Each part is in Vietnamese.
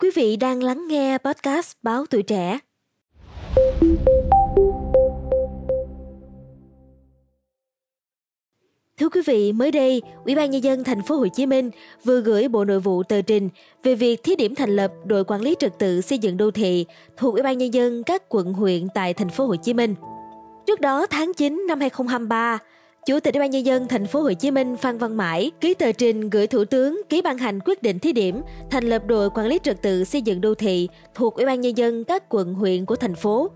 Quý vị đang lắng nghe podcast Báo Tuổi Trẻ. Thưa quý vị, mới đây, Ủy ban nhân dân thành phố Hồ Chí Minh vừa gửi Bộ Nội vụ tờ trình về việc thí điểm thành lập đội quản lý trật tự xây dựng đô thị thuộc Ủy ban nhân dân các quận huyện tại thành phố Hồ Chí Minh. Trước đó, tháng 9 năm 2023, Chủ tịch Ủy ban nhân dân thành phố Hồ Chí Minh Phan Văn Mãi ký tờ trình gửi Thủ tướng ký ban hành quyết định thí điểm thành lập đội quản lý trật tự xây dựng đô thị thuộc Ủy ban nhân dân các quận huyện của thành phố.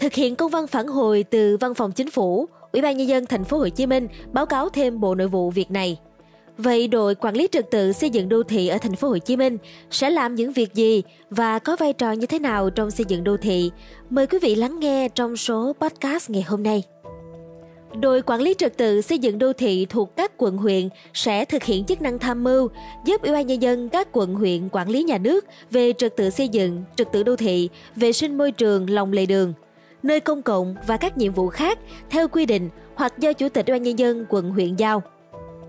Thực hiện công văn phản hồi từ Văn phòng Chính phủ, Ủy ban nhân dân thành phố Hồ Chí Minh báo cáo thêm Bộ Nội vụ việc này. Vậy đội quản lý trật tự xây dựng đô thị ở thành phố Hồ Chí Minh sẽ làm những việc gì và có vai trò như thế nào trong xây dựng đô thị? Mời quý vị lắng nghe trong số podcast ngày hôm nay. Đội quản lý trật tự xây dựng đô thị thuộc các quận huyện sẽ thực hiện chức năng tham mưu, giúp Ủy ban nhân dân các quận huyện quản lý nhà nước về trật tự xây dựng, trật tự đô thị, vệ sinh môi trường, lòng lề đường, nơi công cộng và các nhiệm vụ khác theo quy định hoặc do Chủ tịch Ủy ban nhân dân quận huyện giao.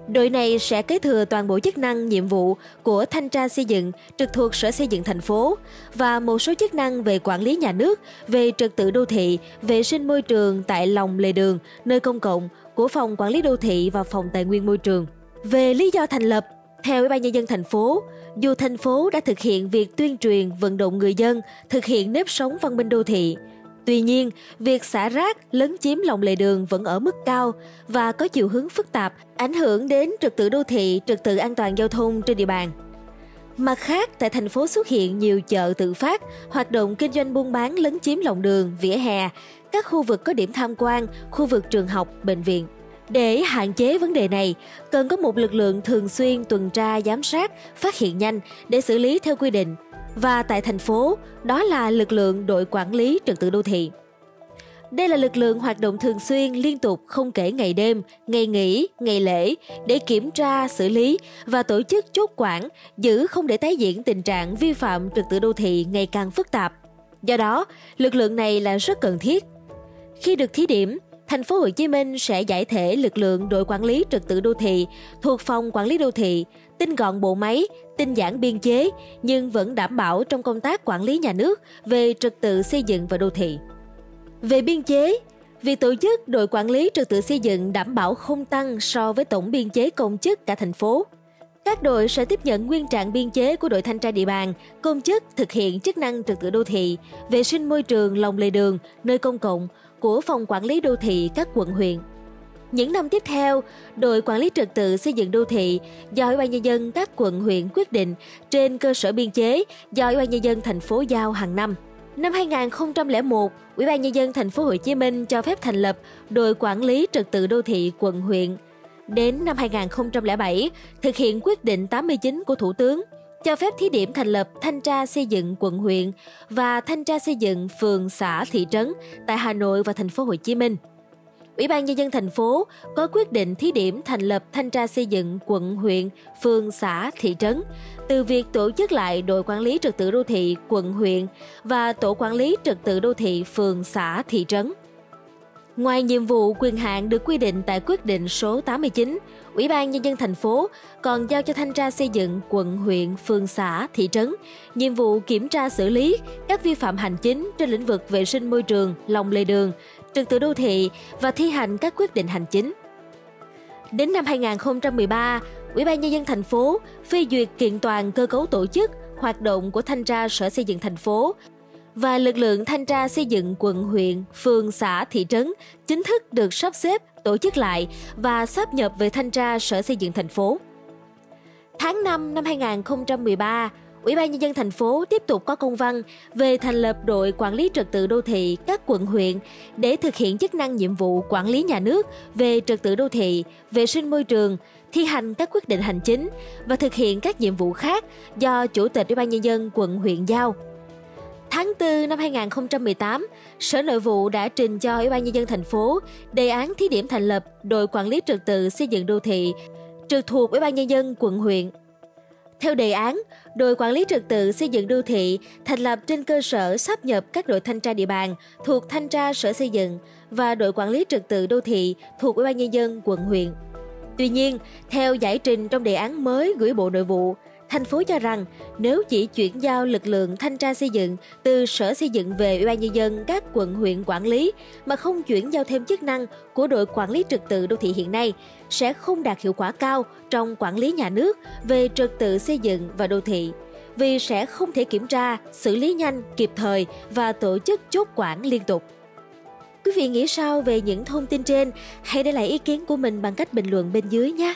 Đội này sẽ kế thừa toàn bộ chức năng, nhiệm vụ của thanh tra xây dựng trực thuộc Sở Xây dựng thành phố và một số chức năng về quản lý nhà nước, về trật tự đô thị, vệ sinh môi trường tại lòng lề đường, nơi công cộng của Phòng Quản lý Đô thị và Phòng Tài nguyên Môi trường. Về lý do thành lập, theo Ủy ban nhân dân thành phố, dù thành phố đã thực hiện việc tuyên truyền vận động người dân thực hiện nếp sống văn minh đô thị, Tuy nhiên, việc xả rác lấn chiếm lòng lề đường vẫn ở mức cao và có chiều hướng phức tạp, ảnh hưởng đến trật tự đô thị, trật tự an toàn giao thông trên địa bàn. Mặt khác, tại thành phố xuất hiện nhiều chợ tự phát, hoạt động kinh doanh buôn bán lấn chiếm lòng đường, vỉa hè, các khu vực có điểm tham quan, khu vực trường học, bệnh viện. Để hạn chế vấn đề này, cần có một lực lượng thường xuyên tuần tra giám sát, phát hiện nhanh để xử lý theo quy định, và tại thành phố, đó là lực lượng đội quản lý trật tự đô thị. Đây là lực lượng hoạt động thường xuyên liên tục không kể ngày đêm, ngày nghỉ, ngày lễ để kiểm tra, xử lý và tổ chức chốt quản, giữ không để tái diễn tình trạng vi phạm trật tự đô thị ngày càng phức tạp. Do đó, lực lượng này là rất cần thiết. Khi được thí điểm, thành phố Hồ Chí Minh sẽ giải thể lực lượng đội quản lý trật tự đô thị thuộc phòng quản lý đô thị tinh gọn bộ máy, tinh giản biên chế nhưng vẫn đảm bảo trong công tác quản lý nhà nước về trật tự xây dựng và đô thị. Về biên chế, việc tổ chức đội quản lý trật tự xây dựng đảm bảo không tăng so với tổng biên chế công chức cả thành phố. Các đội sẽ tiếp nhận nguyên trạng biên chế của đội thanh tra địa bàn, công chức thực hiện chức năng trật tự đô thị, vệ sinh môi trường lòng lề đường, nơi công cộng của phòng quản lý đô thị các quận huyện. Những năm tiếp theo, đội quản lý trật tự xây dựng đô thị do Ủy ban nhân dân các quận huyện quyết định trên cơ sở biên chế do Ủy ban nhân dân thành phố giao hàng năm. Năm 2001, Ủy ban nhân dân thành phố Hồ Chí Minh cho phép thành lập đội quản lý trật tự đô thị quận huyện. Đến năm 2007, thực hiện quyết định 89 của Thủ tướng cho phép thí điểm thành lập thanh tra xây dựng quận huyện và thanh tra xây dựng phường xã thị trấn tại Hà Nội và thành phố Hồ Chí Minh. Ủy ban nhân dân thành phố có quyết định thí điểm thành lập thanh tra xây dựng quận, huyện, phường, xã, thị trấn từ việc tổ chức lại đội quản lý trật tự đô thị quận, huyện và tổ quản lý trật tự đô thị phường, xã, thị trấn. Ngoài nhiệm vụ quyền hạn được quy định tại quyết định số 89, Ủy ban Nhân dân thành phố còn giao cho thanh tra xây dựng quận, huyện, phường, xã, thị trấn nhiệm vụ kiểm tra xử lý các vi phạm hành chính trên lĩnh vực vệ sinh môi trường, lòng lề đường, trật tự đô thị và thi hành các quyết định hành chính. Đến năm 2013, Ủy ban nhân dân thành phố phê duyệt kiện toàn cơ cấu tổ chức, hoạt động của thanh tra Sở Xây dựng thành phố và lực lượng thanh tra xây dựng quận huyện, phường, xã, thị trấn chính thức được sắp xếp, tổ chức lại và sáp nhập về thanh tra Sở Xây dựng thành phố. Tháng 5 năm 2013, Ủy ban nhân dân thành phố tiếp tục có công văn về thành lập đội quản lý trật tự đô thị các quận huyện để thực hiện chức năng nhiệm vụ quản lý nhà nước về trật tự đô thị, vệ sinh môi trường, thi hành các quyết định hành chính và thực hiện các nhiệm vụ khác do Chủ tịch Ủy ban nhân dân quận huyện giao. Tháng 4 năm 2018, Sở Nội vụ đã trình cho Ủy ban nhân dân thành phố đề án thí điểm thành lập đội quản lý trật tự xây dựng đô thị trực thuộc Ủy ban nhân dân quận huyện theo đề án, đội quản lý trật tự xây dựng đô thị thành lập trên cơ sở sắp nhập các đội thanh tra địa bàn thuộc thanh tra sở xây dựng và đội quản lý trật tự đô thị thuộc Ủy ban nhân dân quận huyện. Tuy nhiên, theo giải trình trong đề án mới gửi Bộ Nội vụ, thành phố cho rằng nếu chỉ chuyển giao lực lượng thanh tra xây dựng từ Sở Xây dựng về Ủy ban nhân dân các quận huyện quản lý mà không chuyển giao thêm chức năng của đội quản lý trật tự đô thị hiện nay sẽ không đạt hiệu quả cao trong quản lý nhà nước về trật tự xây dựng và đô thị vì sẽ không thể kiểm tra, xử lý nhanh, kịp thời và tổ chức chốt quản liên tục. Quý vị nghĩ sao về những thông tin trên? Hãy để lại ý kiến của mình bằng cách bình luận bên dưới nhé.